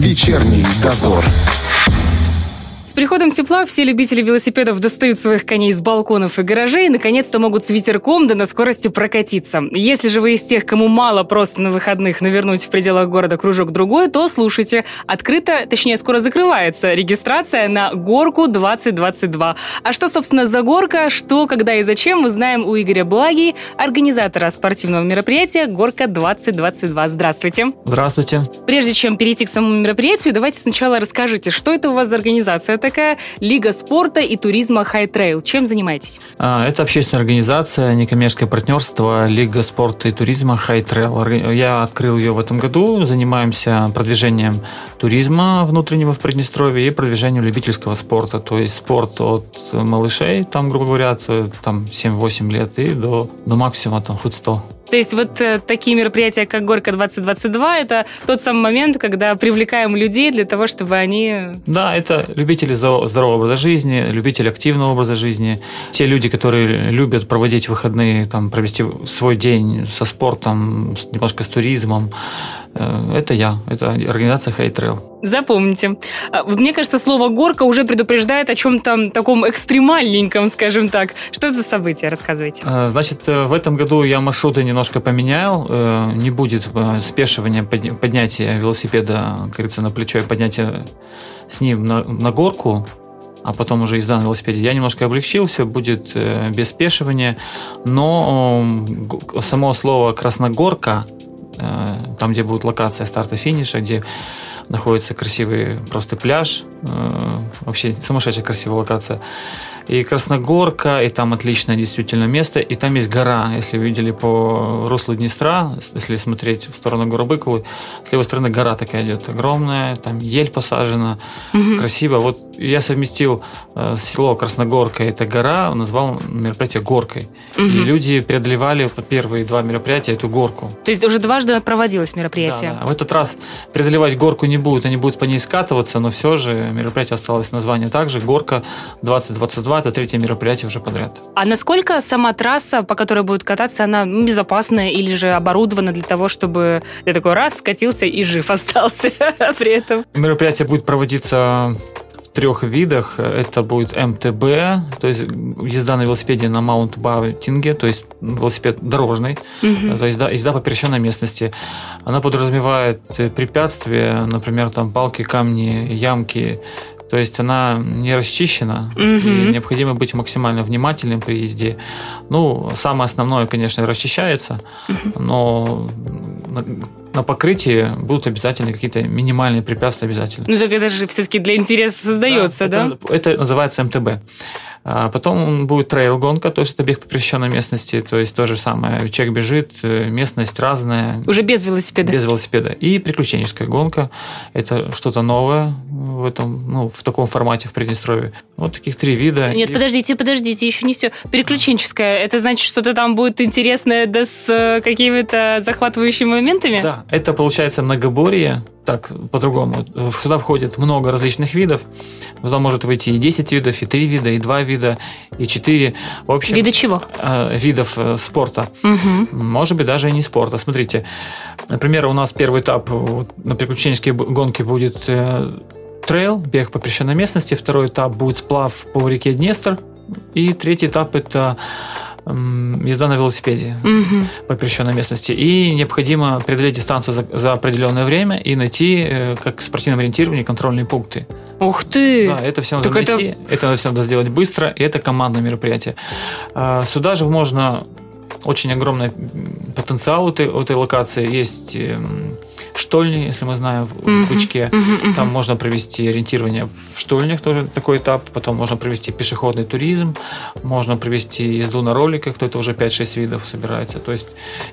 Вечерний дозор. Приходом тепла все любители велосипедов достают своих коней с балконов и гаражей и наконец-то могут с ветерком да на скорости прокатиться. Если же вы из тех, кому мало просто на выходных навернуть в пределах города кружок другой, то слушайте. Открыто, точнее, скоро закрывается регистрация на горку 2022. А что, собственно, за горка, что, когда и зачем, мы знаем у Игоря Благи, организатора спортивного мероприятия «Горка 2022». Здравствуйте. Здравствуйте. Прежде чем перейти к самому мероприятию, давайте сначала расскажите, что это у вас за организация такая Лига спорта и туризма Trail. Чем занимаетесь? А, это общественная организация, некоммерческое партнерство Лига спорта и туризма Trail. Я открыл ее в этом году. Занимаемся продвижением туризма внутреннего в Приднестровье и продвижением любительского спорта. То есть спорт от малышей, там, грубо говоря, там 7-8 лет и до, до максимума там хоть 100. То есть вот э, такие мероприятия, как Горка 2022, это тот самый момент, когда привлекаем людей для того, чтобы они... Да, это любители здорового образа жизни, любители активного образа жизни, те люди, которые любят проводить выходные, там, провести свой день со спортом, немножко с туризмом, это я, это организация Trail. Запомните. А, мне кажется, слово «горка» уже предупреждает о чем-то таком экстремальненьком, скажем так. Что за событие? Рассказывайте. Э, значит, э, в этом году я маршруты немножко поменял. Не будет спешивания, поднятия велосипеда, как говорится, на плечо и поднятия с ним на, на горку, а потом уже езда на велосипеде. Я немножко облегчил, все будет без спешивания, но само слово «красногорка» Э, там, где будет локация старта финиша, где находится красивый просто пляж, э, вообще сумасшедшая красивая локация и Красногорка, и там отличное действительно место, и там есть гора. Если вы видели по руслу Днестра, если смотреть в сторону горы Быковой, с левой стороны гора такая идет огромная, там ель посажена, угу. красиво. Вот я совместил э, село Красногорка, это гора, назвал мероприятие горкой. Угу. И люди преодолевали первые два мероприятия эту горку. То есть уже дважды проводилось мероприятие? Да, да. В этот раз преодолевать горку не будут, они будут по ней скатываться, но все же мероприятие осталось название также, горка 2022 это третье мероприятие уже подряд. А насколько сама трасса, по которой будет кататься, она безопасная или же оборудована для того, чтобы я такой раз скатился и жив остался при этом? Мероприятие будет проводиться трех видах. Это будет МТБ, то есть езда на велосипеде на маунтинбайкинге, то есть велосипед дорожный, угу. то есть да, езда по пересеченной местности. Она подразумевает препятствия, например, там палки, камни, ямки, то есть она не расчищена, угу. и необходимо быть максимально внимательным при езде. Ну, самое основное, конечно, расчищается, угу. но на, покрытии будут обязательно какие-то минимальные препятствия обязательно. Ну, так это же все-таки для интереса создается, да? да? Это, это называется МТБ. А потом будет трейл-гонка, то есть это бег по пересеченной местности, то есть то же самое. Человек бежит, э, местность разная. Уже без велосипеда? Без велосипеда. И приключенческая гонка. Это что-то новое в этом, ну, в таком формате в Приднестровье. Вот таких три вида. Нет, и... подождите, подождите, еще не все. Приключенческая, это значит, что-то там будет интересное, да с э, какими-то захватывающими моментами? Да, это получается многоборье, так, по-другому. Сюда входит много различных видов. Туда может выйти и 10 видов, и 3 вида, и 2 вида, и 4. В общем, Виды чего? Э, видов э, спорта. Угу. Может быть, даже и не спорта. Смотрите, например, у нас первый этап на приключенческой гонке будет э, трейл, бег по пересеченной местности. Второй этап будет сплав по реке Днестр. И третий этап – это езда на велосипеде угу. по пересеченной местности. И необходимо преодолеть дистанцию за, за определенное время и найти, э, как в спортивном ориентировании, контрольные пункты. Ух ты! Да, это все надо так найти, это... это все надо сделать быстро, и это командное мероприятие. А, сюда же можно очень огромный потенциал у этой, у этой локации. Есть эм, штольни, если мы знаем, в, uh-huh, Бычке. Uh-huh, uh-huh. Там можно провести ориентирование в штольнях, тоже такой этап. Потом можно провести пешеходный туризм, можно провести езду на роликах, то это уже 5-6 видов собирается. То есть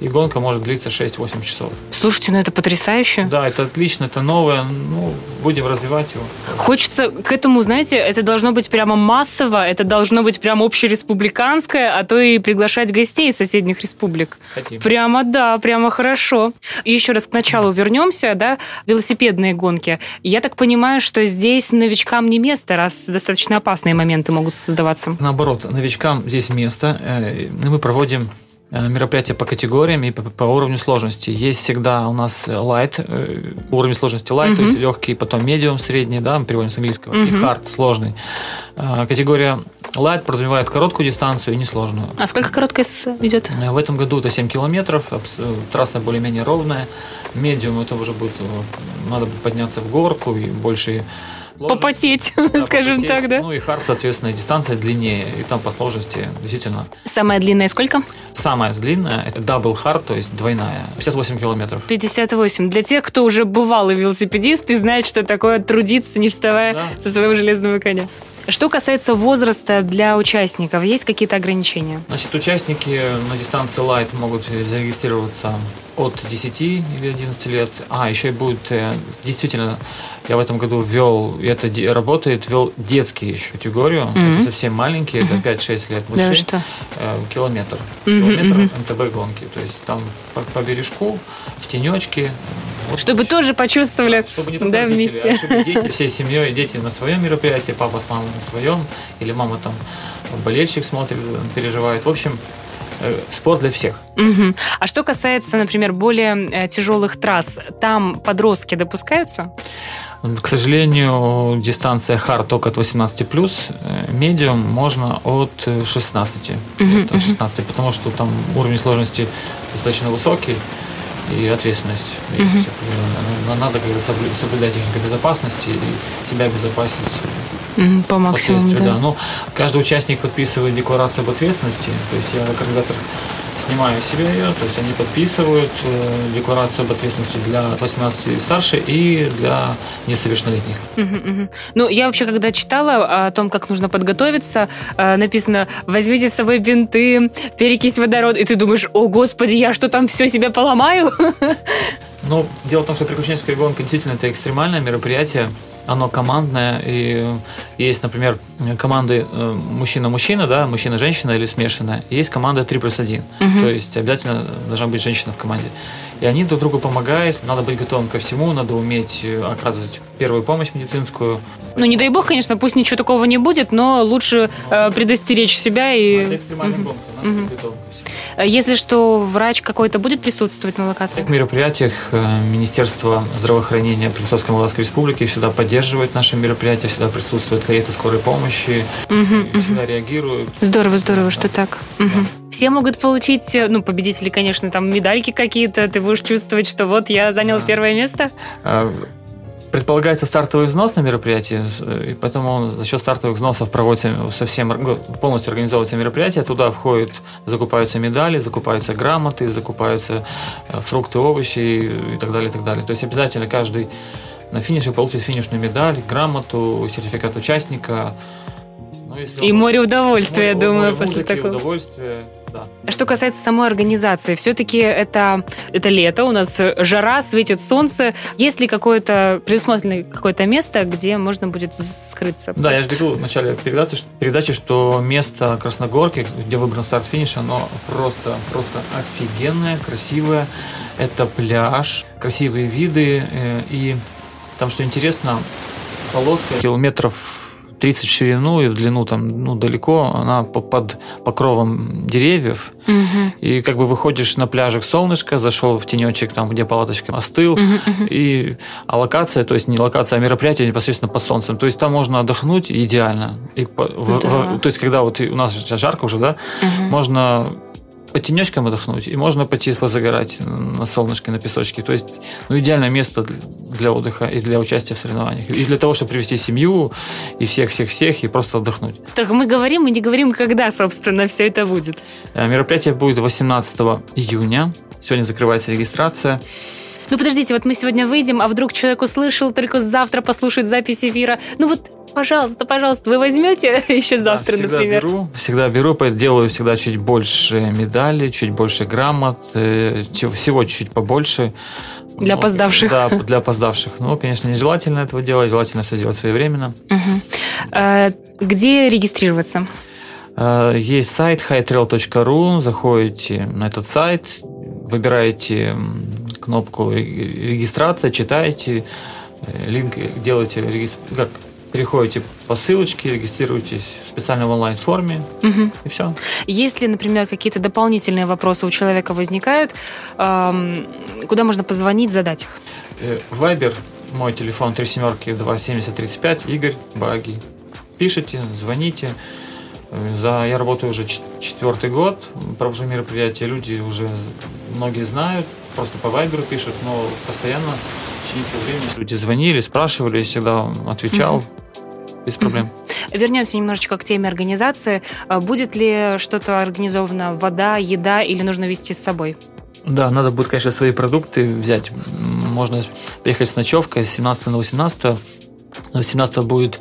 и гонка может длиться 6-8 часов. Слушайте, ну это потрясающе. Да, это отлично, это новое. Ну, будем развивать его. Хочется к этому, знаете, это должно быть прямо массово, это должно быть прямо общереспубликанское, а то и приглашать гостей из соседних республик. Хотим. Прямо да, прямо хорошо. И еще раз к началу вернемся, да, велосипедные гонки. Я так понимаю, что здесь новичкам не место, раз достаточно опасные моменты могут создаваться. Наоборот, новичкам здесь место. Э, мы проводим мероприятия по категориям и по, по уровню сложности. Есть всегда у нас light, э, уровень сложности light, uh-huh. то есть легкий, потом medium, средний, да, мы переводим с английского, uh-huh. и hard, сложный. Э, категория light подразумевает короткую дистанцию и несложную. А сколько короткая идет? В этом году это 7 километров, трасса более-менее ровная. Medium это уже будет, надо подняться в горку и больше попотеть, да, скажем попотеть. так, да? Ну и хард, соответственно, дистанция длиннее, и там по сложности действительно. Самая длинная сколько? Самая длинная – это double hard, то есть двойная, 58 километров. 58. Для тех, кто уже бывалый велосипедист и знает, что такое трудиться, не вставая да. со своего железного коня. Что касается возраста для участников, есть какие-то ограничения? Значит, участники на дистанции Light могут зарегистрироваться от 10 или 11 лет. А, еще и будет, э, действительно, я в этом году ввел, и это работает, ввел детские еще категорию. Mm-hmm. Это совсем маленькие, mm-hmm. это 5-6 лет мужчин. Да, что? Э, километр. Mm-hmm. Километр МТБ гонки. То есть там по, по бережку, в тенечке, вот чтобы тоже почувствовали чтобы не да, родители, вместе. А чтобы дети всей семьей, дети на своем мероприятии, папа с мамой на своем, или мама там болельщик смотрит, переживает. В общем, э, спорт для всех. Угу. А что касается, например, более э, тяжелых трасс, там подростки допускаются? К сожалению, дистанция хард только от 18 плюс, медиум можно от 16. Угу, от 16, угу. потому что там уровень сложности достаточно высокий и ответственность. Угу. Есть. Надо как соблюдать технику безопасности и себя обезопасить. Угу, по максимуму, да. да. Ну, каждый участник подписывает декларацию об ответственности. То есть я организатор снимаю себе ее, то есть они подписывают э, декларацию об ответственности для 18 и старше и для несовершеннолетних. Угу, угу. Ну, я вообще, когда читала о том, как нужно подготовиться, э, написано, возьмите с собой бинты, перекись водорода, и ты думаешь, о, господи, я что, там все себе поломаю? Ну, дело в том, что приключенческая гонка действительно это экстремальное мероприятие, оно командное, и есть, например, команды э, мужчина-мужчина, да, мужчина-женщина или смешанная, есть команда 3 плюс 1, угу. то есть обязательно должна быть женщина в команде. И они друг другу помогают, надо быть готовым ко всему, надо уметь э, оказывать первую помощь медицинскую. Ну, не дай бог, конечно, пусть ничего такого не будет, но лучше э, предостеречь себя и... Это экстремальная угу. гонка, надо угу. быть готовым ко всему. Если что, врач какой-то будет присутствовать на локации? В мероприятиях э, Министерство здравоохранения Прилетовской Молдавской Республики всегда поддерживает наши мероприятия, всегда присутствует карета скорой помощи, угу, всегда угу. реагирует. Здорово, здорово, да. что так. Угу. Да. Все могут получить, э, ну, победители, конечно, там медальки какие-то, ты будешь чувствовать, что вот я занял да. первое место? Предполагается стартовый взнос на мероприятие, и поэтому за счет стартовых взносов проводится совсем полностью организовывается мероприятие. Туда входит, закупаются медали, закупаются грамоты, закупаются э, фрукты, овощи и так далее, и так далее. То есть обязательно каждый на финише получит финишную медаль, грамоту, сертификат участника. Ну, и море удовольствия, море, я думаю, море после музыки, такого. удовольствия да. Что касается самой организации, все-таки это, это лето, у нас жара, светит солнце. Есть ли какое-то предусмотренное какое-то место, где можно будет скрыться? Да, я же говорил в начале передачи, передачи, что место Красногорки, где выбран старт-финиш, оно просто, просто офигенное, красивое. Это пляж, красивые виды. Э, и там, что интересно, полоска километров 30 в ширину и в длину там, ну, далеко, она под покровом деревьев. Угу. И как бы выходишь на пляжик солнышко, зашел в тенечек, там, где палаточка остыл, угу, угу. и а локация, то есть не локация, а мероприятие непосредственно под солнцем. То есть там можно отдохнуть идеально. И, в, в, то есть когда вот у нас жарко уже, да, угу. можно по тенечкам отдохнуть, и можно пойти позагорать на солнышке, на песочке. То есть, ну, идеальное место для отдыха и для участия в соревнованиях. И для того, чтобы привести семью, и всех-всех-всех, и просто отдохнуть. Так мы говорим, мы не говорим, когда, собственно, все это будет. Э, мероприятие будет 18 июня. Сегодня закрывается регистрация. Ну, подождите, вот мы сегодня выйдем, а вдруг человек услышал, только завтра послушает запись эфира. Ну, вот пожалуйста, пожалуйста, вы возьмете еще завтра, да, всегда например? Беру, всегда беру, делаю всегда чуть больше медалей, чуть больше грамот, э, всего чуть побольше. Для ну, опоздавших. Да, для опоздавших. Ну, конечно, нежелательно этого делать, желательно все делать своевременно. Угу. Где регистрироваться? Э, есть сайт hightrail.ru, заходите на этот сайт, выбираете кнопку регистрация, читаете, линк делаете, как переходите по ссылочке, регистрируетесь в специальном онлайн-форме, угу. и все. Если, например, какие-то дополнительные вопросы у человека возникают, эм, куда можно позвонить, задать их? Вайбер, э, мой телефон 3 семерки 270 35, Игорь Баги. Пишите, звоните. Э, за, я работаю уже четвертый год, провожу мероприятия, люди уже многие знают, просто по Вайберу пишут, но постоянно в течение времени люди звонили, спрашивали, я всегда отвечал. Mm-hmm без проблем. Вернемся немножечко к теме организации. А будет ли что-то организовано, вода, еда или нужно вести с собой? Да, надо будет, конечно, свои продукты взять. Можно приехать с ночевкой с 17 на 18 17 будет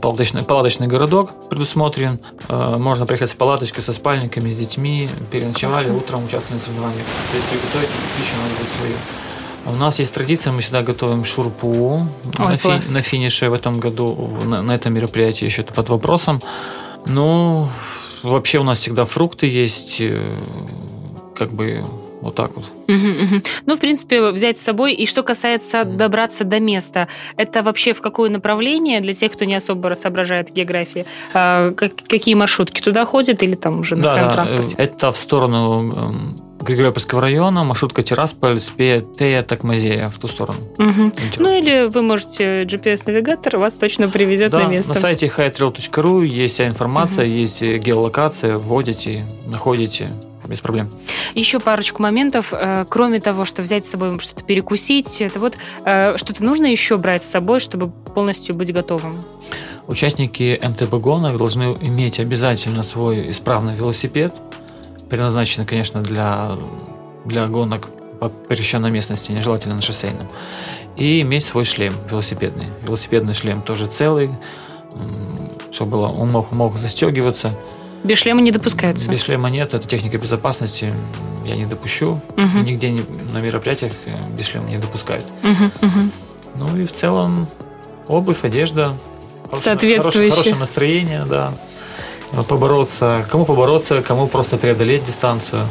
палаточный, палаточный городок предусмотрен. Э, можно приехать с палаточкой, со спальниками, с детьми. Переночевали, Классно. утром участвовали в соревнованиях. То есть приготовить пищу надо будет свою. У нас есть традиция, мы всегда готовим шурпу Ой, на, фи, на финише в этом году, на, на этом мероприятии еще это под вопросом. Ну, вообще у нас всегда фрукты есть, э, как бы вот так вот. Угу, угу. Ну, в принципе, взять с собой. И что касается добраться до места, это вообще в какое направление для тех, кто не особо соображает в географии? А, как, какие маршрутки туда ходят или там уже на да, своем да, транспорте? Это в сторону эм, Григорьевского района, маршрутка Тирасполь, Спея, Такмазея, в ту сторону. Угу. Ну или вы можете GPS-навигатор, вас точно привезет да, на место. на сайте hightrail.ru есть вся информация, угу. есть геолокация, вводите, находите без проблем. Еще парочку моментов. Э, кроме того, что взять с собой что-то перекусить, это вот э, что-то нужно еще брать с собой, чтобы полностью быть готовым? Участники МТБ гонок должны иметь обязательно свой исправный велосипед, предназначенный, конечно, для, для гонок по пересеченной местности, нежелательно на шоссейном. И иметь свой шлем велосипедный. Велосипедный шлем тоже целый, чтобы было, он мог, мог застегиваться. Без шлема не допускается? Без шлема нет, это техника безопасности, я не допущу. Угу. Нигде не, на мероприятиях э, без шлема не допускают. Угу, угу. Ну и в целом обувь, одежда, Соответствующее. Хорошее, настроение, да. Побороться, кому побороться, кому просто преодолеть дистанцию.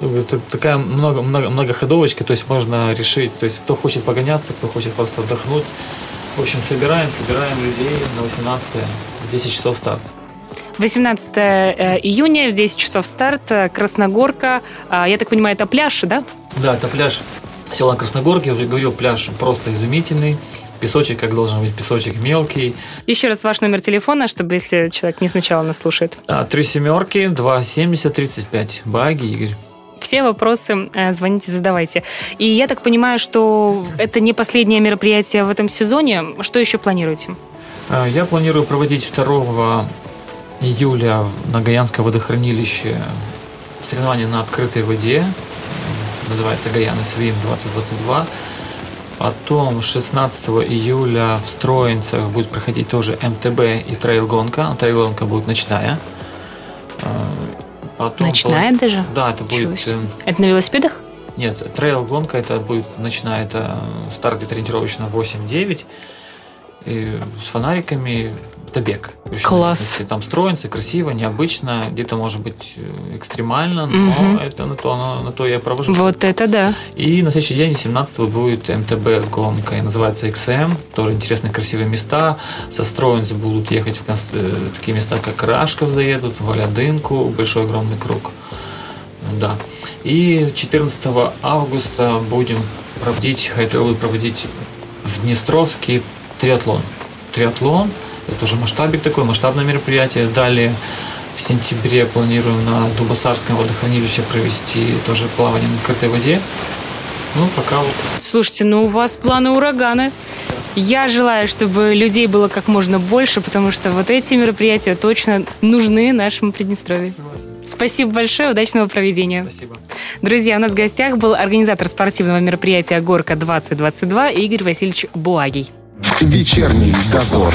Это такая много, много, многоходовочка, то есть можно решить, то есть кто хочет погоняться, кто хочет просто отдохнуть. В общем, собираем, собираем людей на 18 в 10 часов старт. 18 э, июня, в 10 часов старт, э, Красногорка. А, я так понимаю, это пляж, да? Да, это пляж села Красногорки. Я уже говорил, пляж просто изумительный. Песочек, как должен быть, песочек мелкий. Еще раз ваш номер телефона, чтобы если человек не сначала нас слушает. А, три семерки, два семьдесят тридцать пять. Баги, Игорь. Все вопросы э, звоните, задавайте. И я так понимаю, что это не последнее мероприятие в этом сезоне. Что еще планируете? А, я планирую проводить 2 июля на Гоянское водохранилище соревнования на открытой воде. Называется Гояна Swim 2022. Потом 16 июля в Строинцах будет проходить тоже МТБ и трейл-гонка. Трейл-гонка будет ночная. Э, потом ночная пол... даже? Да, это будет... Э, это на велосипедах? Нет, трейл-гонка это будет ночная, это старт где-то ориентировочно 8-9. с фонариками, это бег. Класс. Там строится красиво, необычно, где-то может быть э, экстремально, но угу. это на то, на, на то я провожу. Вот это да. И на следующий день, 17 будет МТБ гонка, называется XM, тоже интересные красивые места. Со Строинс будут ехать в э, такие места, как Рашков заедут, Валядынку, Большой огромный круг. Да. И 14 августа будем проводить, хотел проводить в Днестровский триатлон. Триатлон – это уже масштабик такой, масштабное мероприятие. Далее в сентябре планируем на Дубасарском водохранилище провести тоже плавание на открытой воде. Ну, пока вот. Слушайте, ну у вас планы ураганы. Я желаю, чтобы людей было как можно больше, потому что вот эти мероприятия точно нужны нашему Приднестровью. Спасибо большое, удачного проведения. Спасибо. Друзья, у нас в гостях был организатор спортивного мероприятия «Горка-2022» Игорь Васильевич Буагий. Вечерний дозор.